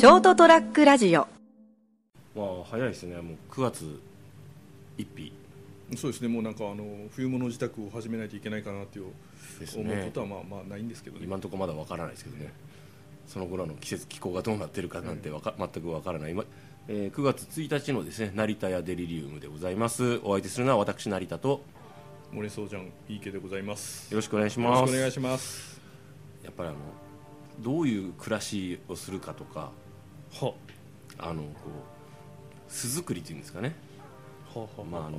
ショートトラックラジオ。まあ早いですね。もう9月1日。そうですね。もうなんかあの冬物自宅を始めないといけないかなっていうです思うこねとはまあまあないんですけどね。今のところまだわからないですけどね。その頃の季節気候がどうなってるかなんてわか、全くわからない、まえー9月1日のですね成田屋デリリウムでございます。お相手するのは私成田と。よ森そうじゃんいいけでございます。ろしくお願いしよろますしくお願いします。やっぱりあのどういう暮らしをするかとかはあのこう巣作りっていうんですかね。ははまああの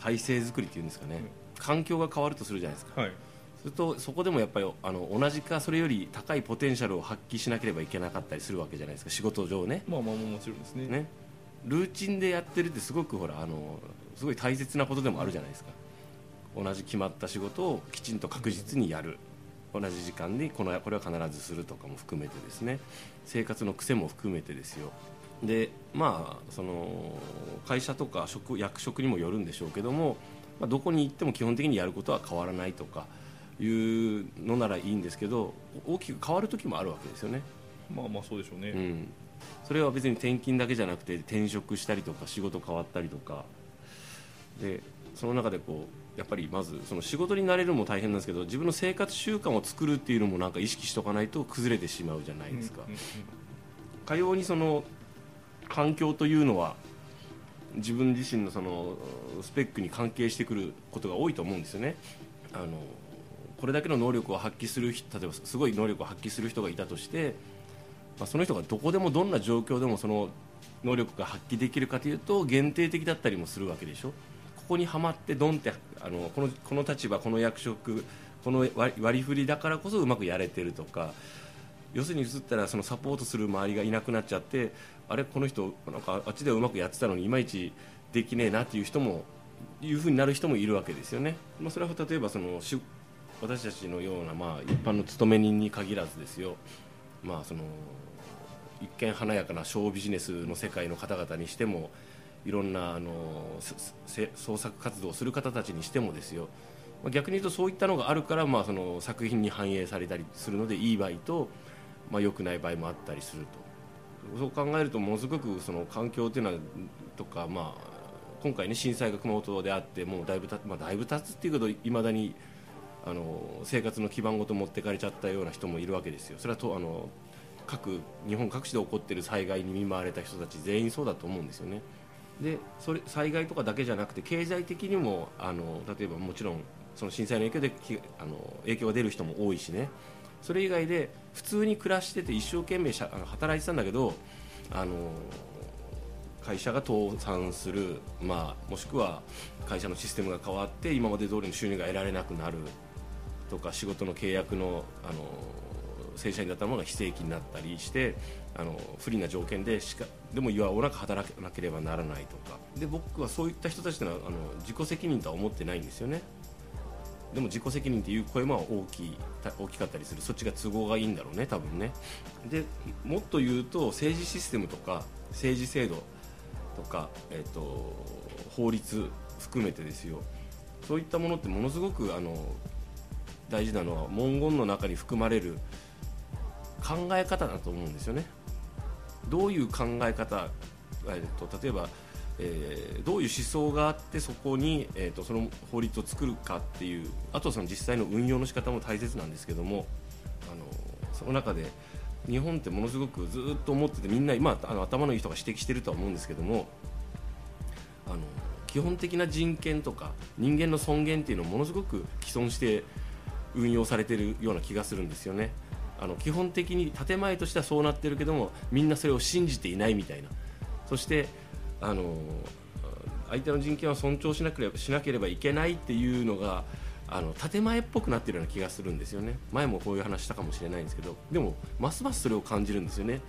体制作りっていうんですかね、環境が変わるとするじゃないですか。はい。するとそこでもやっぱりあの同じかそれより高いポテンシャルを発揮しなければいけなかったりするわけじゃないですか。仕事上ね。まあまあまあもちろんですね。ねルーチンでやってるってすごくほらあのすごい大切なことでもあるじゃないですか。同じ決まった仕事をきちんと確実にやる同じ時間にこのこれは必ずするとかも含めてですね。生活の癖も含めてですよ。でまあその会社とか職役職にもよるんでしょうけども、まあ、どこに行っても基本的にやることは変わらないとかいうのならいいんですけど大きく変わる時もあるわけですよね。まあまあそうでしょうね、うん、それは別に転勤だけじゃなくて転職したりとか仕事変わったりとか。でその中でこうやっぱりまずその仕事になれるのも大変なんですけど自分の生活習慣を作るっていうのもなんか意識しとかないと崩れてしまうじゃないですか、かようにその環境というのは自分自身のそのスペックに関係してくることが多いと思うんですよね。あのこれだけの能力を発揮する人例えばすごい能力を発揮する人がいたとして、まあ、その人がどこでもどんな状況でもその能力が発揮できるかというと限定的だったりもするわけでしょここにはまってドンってあのこのこの立場この役職この割り振りだからこそうまくやれてるとか要するに移ったらそのサポートする周りがいなくなっちゃってあれこの人なんかあっちではうまくやってたのにいまいちできねえなっていう人もいうふうになる人もいるわけですよね、まあ、それは例えばそのし私たちのようなまあ一般の勤め人に限らずですよ。まあその一見華やかなショービジネスの世界の方々にしてもいろんなあの創作活動をする方たちにしてもですよ逆に言うとそういったのがあるから、まあ、その作品に反映されたりするのでいい場合と、まあ、良くない場合もあったりするとそう考えるとものすごくその環境というのはとか、まあ、今回ね震災が熊本であってもうだいぶた、まあ、だいぶ経つっていうけどいまだにあの生活の基盤ごと持ってかれちゃったような人もいるわけですよ。それはとあの各日本各地で起こっている災害に見舞われた人たち全員そうだと思うんですよね。でそれ災害とかだけじゃなくて経済的にもあの例えばもちろんその震災の影響であの影響が出る人も多いしね。それ以外で普通に暮らしてて一生懸命あの働いてたんだけどあの会社が倒産する、まあ、もしくは会社のシステムが変わって今まで通りの収入が得られなくなるとか仕事の契約のあの正社員だったものが非正規になったりしてあの不利な条件でしかでも岩おなく働かなければならないとか。で僕はそういった人たちというのはあの自己責任とは思ってないんですよね。でも自己責任っていう声も大きい大きかったりする。そっちが都合がいいんだろうね多分ね。でもっと言うと政治システムとか政治制度とか、えっと法律含めてですよ。そういったものってものすごくあの大事なのは文言の中に含まれる考え方だと思うんですよね。どういう考え方、えっと例えば、えーどういう思想があってそこに、えー、とその法律を作るかっていうあとその実際の運用の仕方も大切なんですけどもあのその中で日本ってものすごくずっと思っててみんな今あの頭のいい人が指摘してるとは思うんですけどもあの基本的な人権とか人間の尊厳っていうのをものすごく既存して運用されてるような気がするんですよね。あの基本的に建前としてはそうなってるけどもみんなそれを信じていないみたいな。そしてあの相手の人権は尊重しなければしなければいけないっていうのがあの建前っぽくなってるような気がするんですよね。前もこういう話したかもしれないんですけど。でもますますそれを感じるんですよね。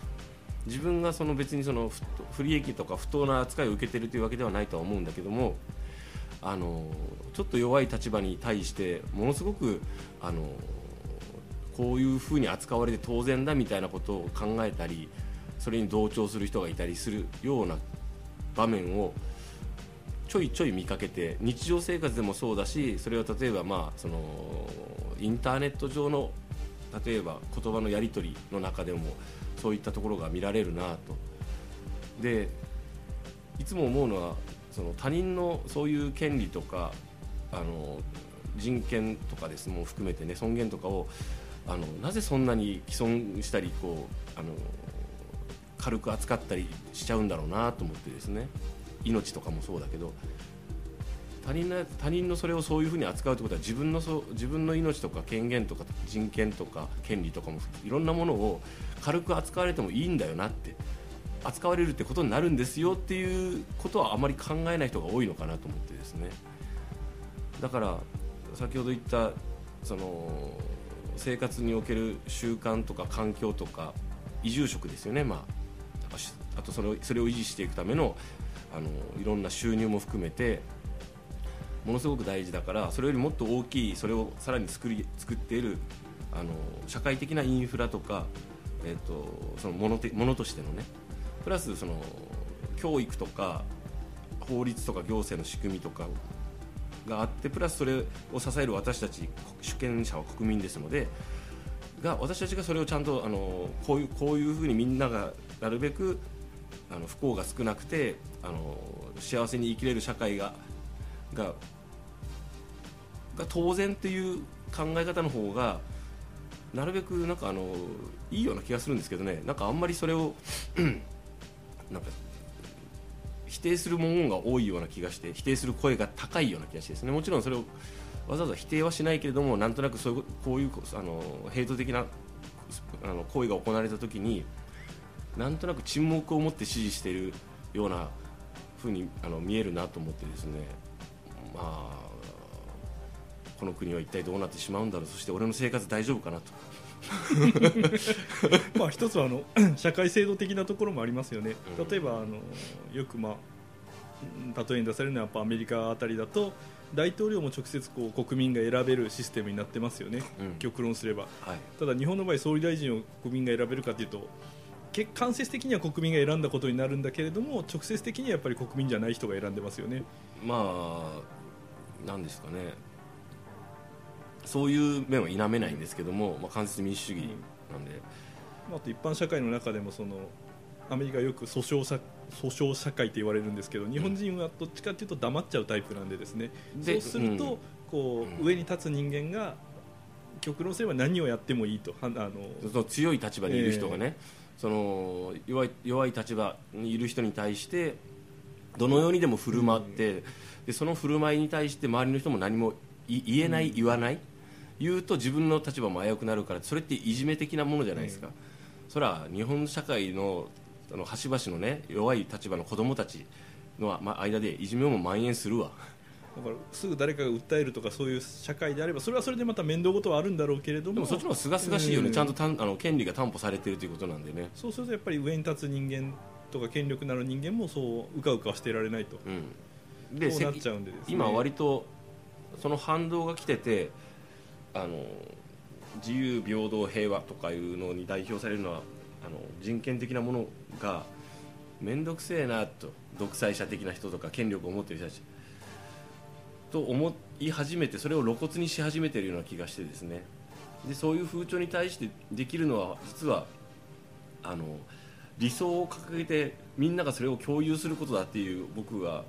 自分がその別にその不利益とか不当な扱いを受けてるというわけではないとは思うんだけどもあのちょっと弱い立場に対してものすごくあのこういうふうに扱われて当然だみたいなことを考えたりそれに同調する人がいたりするような場面をちょいちょい見かけて日常生活でもそうだしそれを例えばまあそのインターネット上の例えば言葉のやり取りの中でもそういったところが見られるなと。でいつも思うのはその他人のそういう権利とかあの人権とかですも含めてね尊厳とかをあのなぜそんなに既存したりこうあの軽く扱ったりしちゃうんだろうなと思ってですね。命とかもそうだけど他人の他人のそれをそういうふうに扱うということは自分のそ自分の命とか権限とか人権とか権利とかもいろんなものを軽く扱われてもいいんだよなって扱われるってことになるんですよっていうことはあまり考えない人が多いのかなと思ってですね。だから先ほど言ったその生活における習慣とか環境とか移住職ですよね、まあ、あとそれをそれを維持していくためのあのいろんな収入も含めてものすごく大事だからそれよりもっと大きいそれをさらに作り作っているあの社会的なインフラとか、えーと、そのものてものとしてのねプラスその教育とか法律とか行政の仕組みとかがあってプラスそれを支える私たち主権者は国民ですのでが私たちがそれをちゃんとあのこういうこういうふうにみんながなるべくあの不幸が少なくてあの幸せに生きれる社会ががが当然っていう考え方の方がなるべくなんかあのいいような気がするんですけどね。なんかあんまりそれをなんか否定する文言が多いような気がして否定する声が高いような気がしてですね。もちろんそれをわざわざ否定はしないけれどもなんとなくそういうこういうあのヘイト的なあの行為が行われた時になんとなく沈黙を持って支持しているようなふうにあの見えるなと思ってですね。まあこの国は一体どうなってしまうんだろう。そして俺の生活大丈夫かなと。まあ一つはあの 社会制度的なところもありますよね、例えばあのよく、まあ、例えに出されるのはやっぱアメリカあたりだと大統領も直接こう国民が選べるシステムになってますよね、うん、極論すれば、はい、ただ日本の場合総理大臣を国民が選べるかというと間接的には国民が選んだことになるんだけれども直接的にはやっぱり国民じゃない人が選んでますよね。まあなんですかねそういう面は否めないんですけども、まあ、間接民主主義なんで、うん、あと一般社会の中でもそのアメリカよく訴訟社訴訟社会と言われるんですけど日本人はどっちかというと黙っちゃうタイプなんでですね、うん、そうすると、こう上に立つ人間が極論すれば何をやってもいいとあの強い立場にいる人がね、えー、その弱い弱い立場にいる人に対してどのようにでも振る舞って、うん、でその振る舞いに対して周りの人も何も言えない、言わない言うと自分の立場も危うくなるからそれっていじめ的なものじゃないですか、それは日本社会のあの端々のね弱い立場の子供たちの間でいじめも蔓延するわ。だからすぐ誰かが訴えるとかそういう社会であればそれはそれでまた面倒事はあるんだろうけれどもでもそっちの方がすがすがしいよね、ちゃんとたんあの権利が担保されているということなんでね。そうするとやっぱり上に立つ人間とか権力のある人間もそううかうかしてられないと、うん、でそうなっちゃうんで、ね、今割とその反動が来ててあの自由平等平和とかいうのに代表されるのはあの人権的なものが面倒くせえなと独裁者的な人とか権力を持ってる人たちと思い始めてそれを露骨にし始めてるような気がしてですね。でそういう風潮に対してできるのは実はあの理想を掲げてみんながそれを共有することだっていう僕が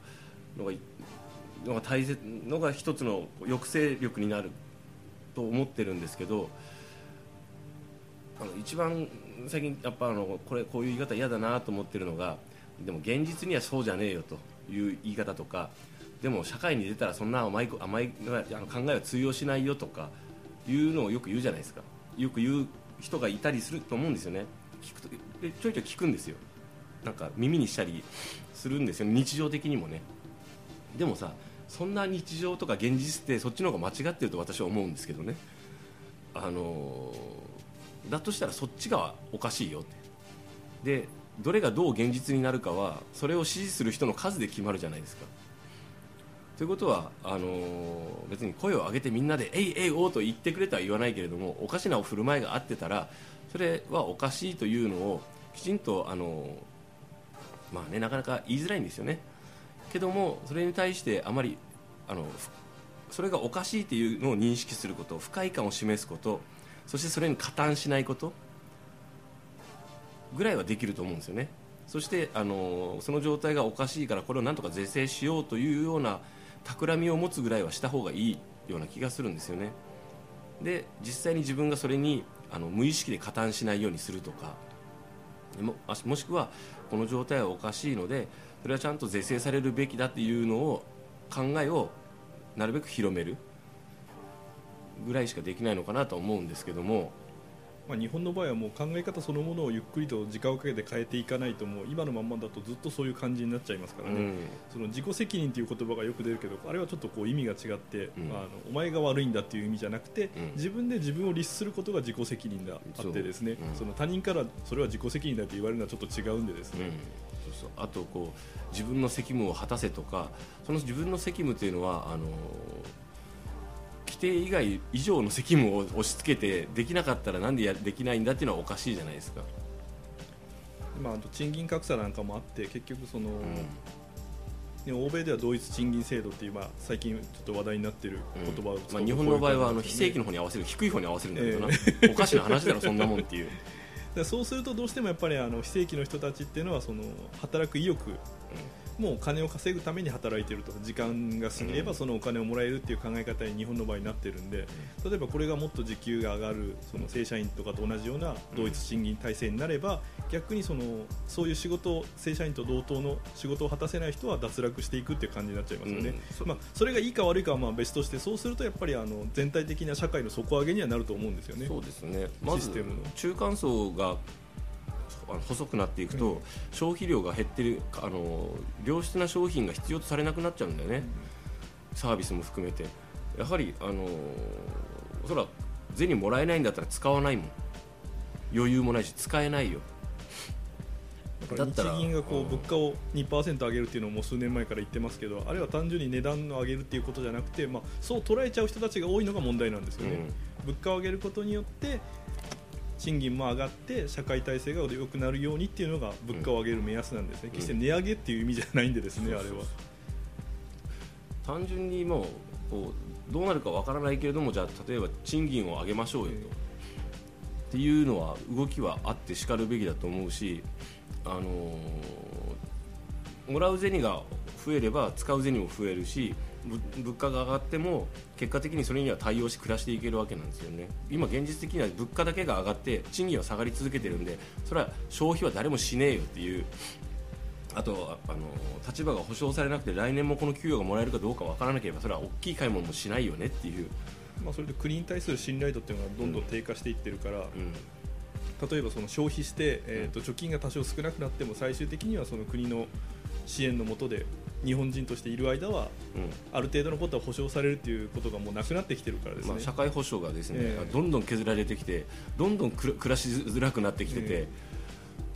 のがのが大切のが一つの抑制力になると思ってるんですけどあの一番最近やっぱあのこれこういう言い方嫌だなと思ってるのがでも現実にはそうじゃねえよという言い方とかでも社会に出たらそんな甘い甘いあの考えは通用しないよとかいうのをよく言うじゃないですか。よく言う人がいたりすると思うんですよね。聞くとでちょいちょい聞くんですよ。なんか耳にしたりするんですよ。日常的にもね。でもさそんな日常とか現実ってそっちの方が間違ってると私は思うんですけどね。あのだとしたらそっちがおかしいよって。でどれがどう現実になるかはそれを支持する人の数で決まるじゃないですか。ということはあの別に声を上げてみんなで「えいえいおう」と言ってくれとは言わないけれどもおかしな振る舞いがあってたらそれはおかしいというのをきちんとあのまあねなかなか言いづらいんですよね。けどもそれに対してあまりあのそれがおかしいというのを認識すること不快感を示すことそしてそれに加担しないことぐらいはできると思うんですよね。そしてあのその状態がおかしいからこれをなんとか是正しようというような企みを持つぐらいはした方がいいような気がするんですよね。で実際に自分がそれにあの無意識で加担しないようにするとかももしくはこの状態はおかしいのでそれはちゃんと是正されるべきだっていうのを考えをなるべく広める。ぐらいしかできないのかなと思うんですけども。まあ、日本の場合はもう考え方そのものをゆっくりと時間をかけて変えていかないともう今のまんまだとずっとそういう感じになっちゃいますからね、うん、その自己責任という言葉がよく出るけどあれはちょっとこう意味が違って、うん、まあ、あのお前が悪いんだっていう意味じゃなくて、うん、自分で自分を律することが自己責任だあってですね。そ,、の他人からそれは自己責任だと言われるのはちょっと違うんでですね、そうそう。あとこう自分の責務を果たせとかその自分の責務というのはあの定以外以上の責務を押し付けてできなかったらなんでやできないんだっていうのはおかしいじゃないですか。まあ、あと賃金格差なんかもあって結局その、うん、欧米では同一賃金制度っていう、まあ、最近ちょっと話題になっている言葉を、うん、まあ、日本の場合はあの非正規の方に合わせる低い方に合わせるんだけどな、えー、おかしな話だろそんなもんっていうそうするとどうしてもやっぱりあの非正規の人たちっていうのはその働く意欲、もう金を稼ぐために働いていると。時間が過ぎればそのお金をもらえるっていう考え方に日本の場合になってるんで例えばこれがもっと時給が上がるその正社員とかと同じような同一賃金体制になれば逆にそのそういう仕事正社員と同等の仕事を果たせない人は脱落していくっていう感じになっちゃいますよね、うん、まあ、それがいいか悪いかはまあ別としてそうするとやっぱりあの全体的な社会の底上げにはなると思うんですよね。そうですね。まず中間層があの細くなっていくと、うん、消費量が減ってるあの良質な商品が必要とされなくなっちゃうんだよね、うん、サービスも含めて。やはりあのそら銭もらえないんだったら使わないもん。余裕もないし使えないよ。だ日銀がこう物価を2%上げるっていうのをもう数年前から言ってますけどあれは単純に値段を上げるっていうことじゃなくて、まあ、そう捉えちゃう人たちが多いのが問題なんですよね、うん、物価を上げることによって賃金も上がって社会体制が良くなるようにっていうのが物価を上げる目安なんですね、決して値上げっていう意味じゃないんでですね、あれは。単純にもうこうどうなるかわからないけれどもじゃあ例えば賃金を上げましょうよと、っていうのは動きはあってしかるべきだと思うし、あのー、もらう銭が増えれば使う銭も増えるし物価が上がっても結果的にそれには対応して暮らしていけるわけなんですよね。今現実的には物価だけが上がって賃金は下がり続けてるんでそれは消費は誰もしねえよっていう。あとあの立場が保障されなくて来年もこの給与がもらえるかどうか分からなければそれは大きい買い物もしないよねっていう、まあ、それで国に対する信頼度っていうのがどんどん低下していってるから、うん。うん例えばその消費して、えーと貯金が多少少なくなっても最終的にはその国の支援のもとで日本人としている間は、うん、ある程度のことは保障されるということがもうなくなってきてるからですね、まあ、社会保障がですね、えー、どんどん削られてきてどんどん暮らしづらくなってきてて、え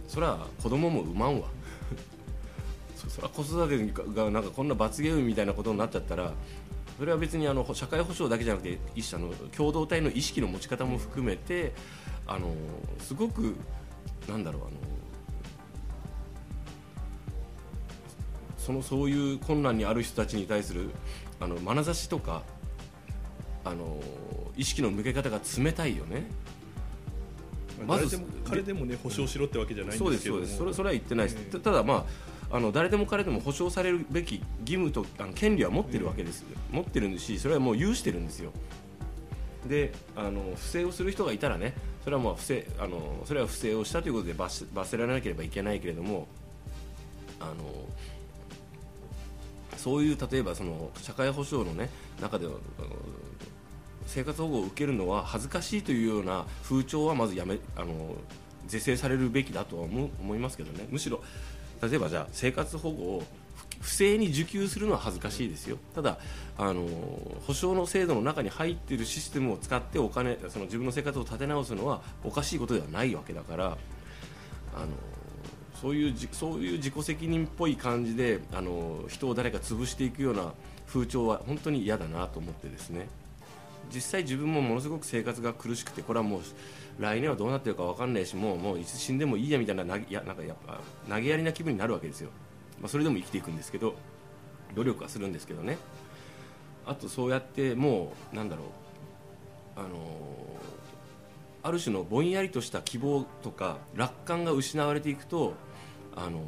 ー、それは子供も産まんわ。それは子育てがなんかこんな罰ゲームみたいなことになっちゃったらそれは別にあの社会保障だけじゃなくて一社の共同体の意識の持ち方も含めてあのすごくなんだろうあのそのそういう困難にある人たちに対するあの眼差しとかあの意識の向け方が冷たいよね。まず彼でもね保証しろってわけじゃないんですけどそうですそれそれは言ってないです、えー、ただまああの誰でも彼でも保証されるべき義務とあの権利は持ってるわけです、持ってるんですしそれはもう有してるんですよ。であの不正をする人がいたらねそれはもう不正あのそれは不正をしたということで罰罰せられなければいけないけれどもあのそういう例えばその社会保障の、ね、中での生活保護を受けるのは恥ずかしいというような風潮はまずやめあの是正されるべきだとは思思いますけどね。むしろ例えばじゃあ生活保護を不正に受給するのは恥ずかしいですよ。ただあの保障の制度の中に入っているシステムを使ってお金その自分の生活を立て直すのはおかしいことではないわけだからあのそういうそういう自己責任っぽい感じであの人を誰か潰していくような風潮は本当に嫌だなと思ってですね。実際自分もものすごく生活が苦しくてこれはもう来年はどうなってるか分かんないしもうもういつ死んでもいいやみたいな投げやなんかやっぱ投げやりな気分になるわけですよ、まあ、それでも生きていくんですけど努力はするんですけどね。あとそうやってもうなんだろうあのある種のぼんやりとした希望とか楽観が失われていくとあの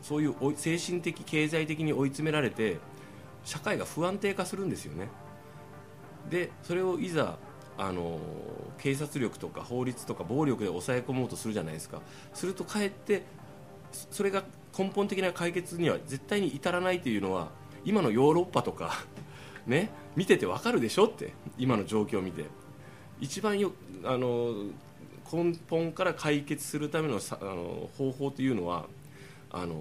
そういう精神的経済的に追い詰められて社会が不安定化するんですよね。でそれをいざあの警察力とか法律とか暴力で抑え込もうとするじゃないですか。するとかえってそれが根本的な解決には絶対に至らないというのは今のヨーロッパとかね見ててわかるでしょって今の状況を見て。一番よあの根本から解決するためのさあの方法というのはあの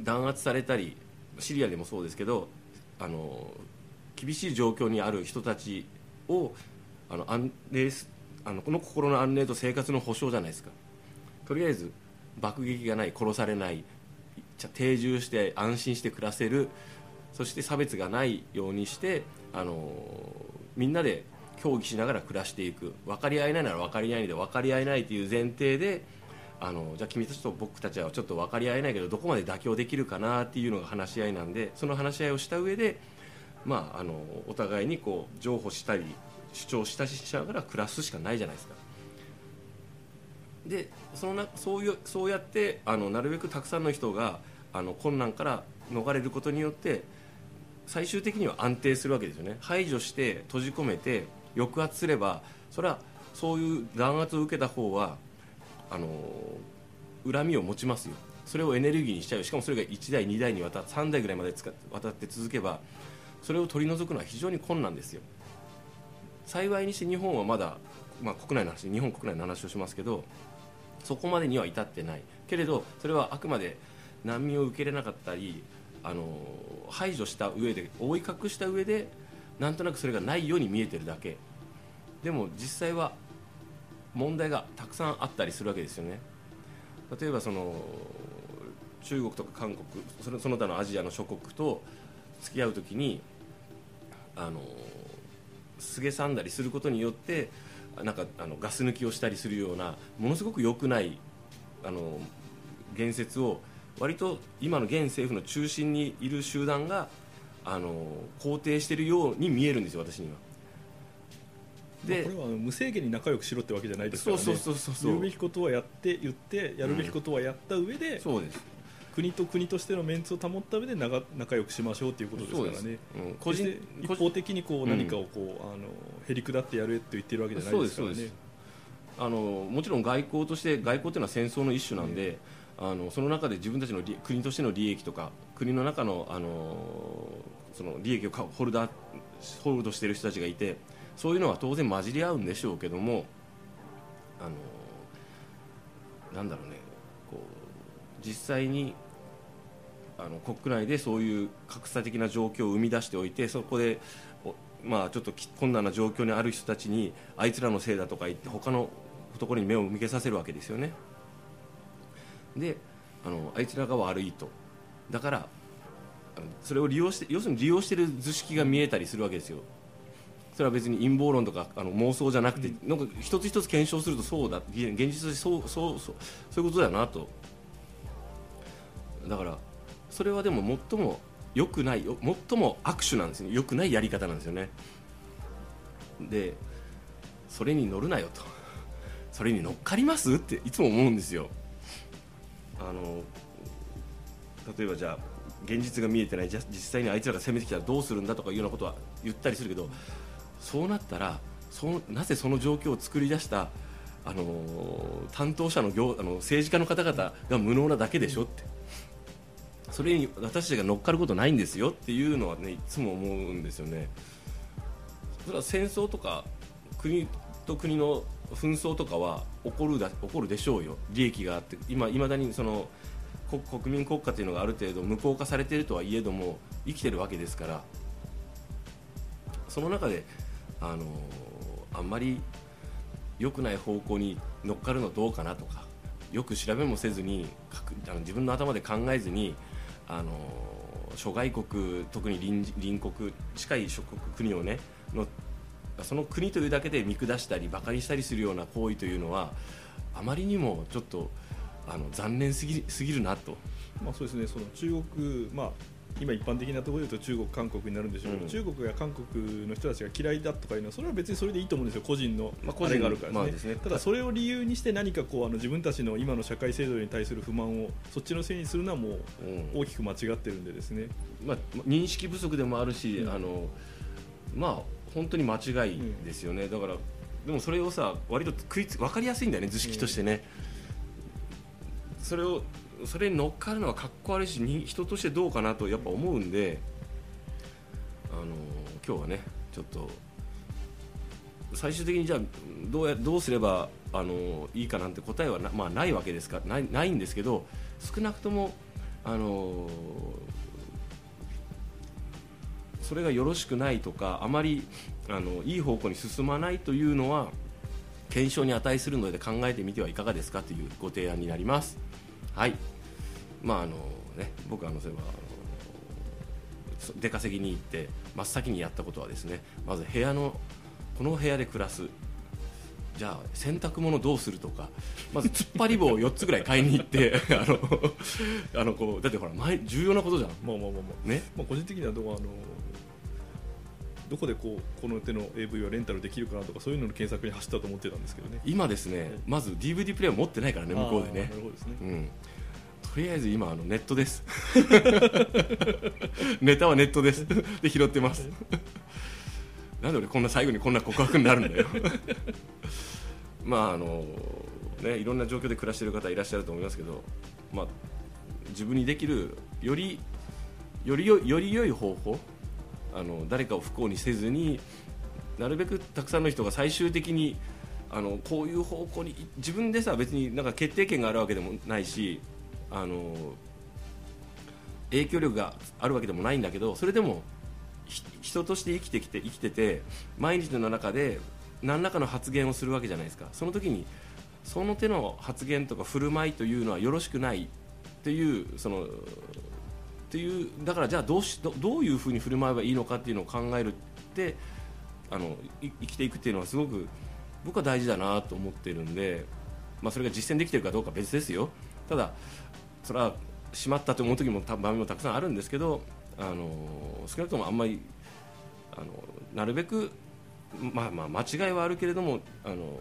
弾圧されたりシリアでもそうですけどあの厳しい状況にある人たちをあの安寧あのこの心の安寧と生活の保障じゃないですか。とりあえず爆撃がない殺されない定住して安心して暮らせるそして差別がないようにしてあのみんなで協議しながら暮らしていく分かり合えないなら分かり合えないで分かり合えないという前提であのじゃあ君たちと僕たちはちょっと分かり合えないけどどこまで妥協できるかなっていうのが話し合いなんでその話し合いをした上で、まあ、あのお互いにこう譲歩したり主張したりしながら暮らすしかないじゃないですか。でそのなそういうそうやってあのなるべくたくさんの人があの困難から逃れることによって最終的には安定するわけですよね排除して閉じ込めて抑圧すればそれはそういう弾圧を受けた方はあの恨みを持ちますよ。それをエネルギーにしちゃう。しかもそれが1代2代にわた3代ぐらいまで渡って続けばそれを取り除くのは非常に困難ですよ。幸いにして日本はまだ、まあ、国内の話日本国内の話をしますけどそこまでには至ってない。けれどそれはあくまで難民を受け入れなかったりあの排除した上で覆い隠した上でなんとなくそれがないように見えてるだけ。でも実際は問題がたくさんあったりするわけですよね。例えばその中国とか韓国そのその他のアジアの諸国と付き合う時にあのすげさんだりすることによってなんかあのガス抜きをしたりするようなものすごく良くないあの言説を割と今の現政府の中心にいる集団があの肯定しているように見えるんですよ、私には。で、これは無制限に仲良くしろってわけじゃないですからね、そうそうそうそう言うべきことはやって言ってやるべきことはやった上で、うん、そうです。国と国としてのメンツを保った上で仲仲良くしましょうということですからね、うん、個人一方的にこう何かをこう、うん、あのへりくだってやるって言ってるわけじゃないですからね。あのもちろん外交として外交というのは戦争の一種なんで、あのその中で自分たちの国としての利益とか国の中のあのその利益をホルダーホールドしている人たちがいてそういうのは当然混じり合うんでしょうけどもあのなんだろうねこう実際にあの国内でそういう格差的な状況を生み出しておいてそこでまあ、ちょっと困難な状況にある人たちにあいつらのせいだとか言って他のところに目を向けさせるわけですよね。であのあいつらが悪いとだからそれを利用して要するに利用している図式が見えたりするわけですよ。それは別に陰謀論とかあの妄想じゃなくて、うん、なんか一つ一つ検証するとそうだ現実としてそうそうそうそういうことだなと。だからそれはでも最も良くない最も握手なんですね。良くないやり方なんですよね。でそれに乗るなよと。それに乗っかりますっていつも思うんですよ。あの例えばじゃあ現実が見えてないじゃ実際にあいつらが攻めてきたらどうするんだとかいうようなことは言ったりするけどそうなったらそなぜその状況を作り出したあの担当者の業あの政治家の方々が無能なだけでしょってそれに私たちが乗っかることないんですよっていうのはねいつも思うんですよね。それは戦争とか国と国の紛争とかは起こるだ起こるでしょうよ、利益があって、今、いまだにその国民国家というのがある程度無効化されているとはいえども生きてるわけですからその中であのあんまり良くない方向に乗っかるのどうかなとかよく調べもせずにあの自分の頭で考えずにあの諸外国特に隣隣国近い諸国国をねのその国というだけで見下したり馬鹿にしたりするような行為というのはあまりにもちょっとあの残念すぎすぎるなと、まあ、そうですね。その中国、まあ、今一般的なところで言うと中国、韓国になるんでしょうけど、うん。中国や韓国の人たちが嫌いだとかいうのはそれは別にそれでいいと思うんですよ。個人のまあれがあるからまあですね,、ですね。ただそれを理由にして何かこうあの自分たちの今の社会制度に対する不満をそっちのせいにするのはもううん。大きく間違ってるんでですね、まあ、認識不足でもあるし、うん。あのまあ本当に間違いですよね、だからでもそれをさ割と食いつ分かりやすいんだよね図式としてね、それをそれに乗っかるのはかっこ悪いし人としてどうかなとやっぱ思うんであの今日はねちょっと最終的にじゃあどうやどうすればあのいいかなんて答えはな,、まあ、ないわけですかないないんですけど少なくともあのそれがよろしくないとかあまりあのいい方向に進まないというのは検証に値するので考えてみてはいかがですかというご提案になります。はい。まああのね、僕はあのそういえばあのそ出稼ぎに行って真っ先にやったことはですねまず部屋のこの部屋で暮らす。じゃあ洗濯物どうするとかまず突っ張り棒を4つぐらい買いに行って あのあのこうだってほら前重要なことじゃん。まあまあまあまあね。まあ、個人的にはどこあのどこでこうこの手の AV はレンタルできるかなとかそういうのの検索に走ったと思ってたんですけどね。今ですねまず DVD プレイヤー持ってないからね向こうでね。なるほどですね。うん。とりあえず今あのネットです。ネタはネットです。で拾ってます。なんで俺こんな最後にこんな告白になるんだよ。まああのねいろんな状況で暮らしている方いらっしゃると思いますけどまあ自分にできるよりよりよより良い方法あの誰かを不幸にせずになるべくたくさんの人が最終的にあのこういう方向に自分でさ別になんか決定権があるわけでもないしあの影響力があるわけでもないんだけどそれでも人として生きてきて生きてて毎日の中で何らかの発言をするわけじゃないですか。その時にその手の発言とか振る舞いというのはよろしくないっていうそのっていうだからじゃあどうしどういうふうに振る舞えばいいのかっていうのを考えるってあの生きていくっていうのはすごく僕は大事だなと思ってるんで、まあ、それが実践できてるかどうか別ですよ。ただそれはしまったと思う時も場面もたくさんあるんですけどあの少なくともあんまりあのなるべく、まあ、まあ間違いはあるけれどもあの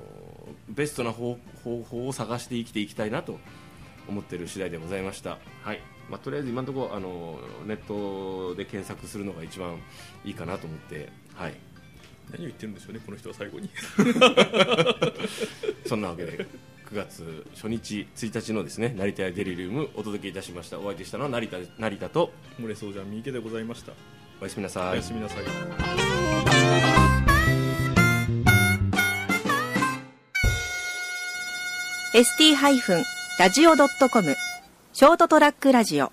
ベストな方法を探して生きていきたいなと思ってる次第でございました、はい。まあ、とりあえず今のところあのネットで検索するのが一番いいかなと思って、はい、何を言ってるんでしょうねこの人は最後に。そんなわけで9月初日1日のですね成田屋デリリウムお届けいたしました。お相手したのは成田成田と漏れそうじゃん三池でございました。おやすみなさい。おやすみなさい。ST-radio.com ショートトラックラジオ。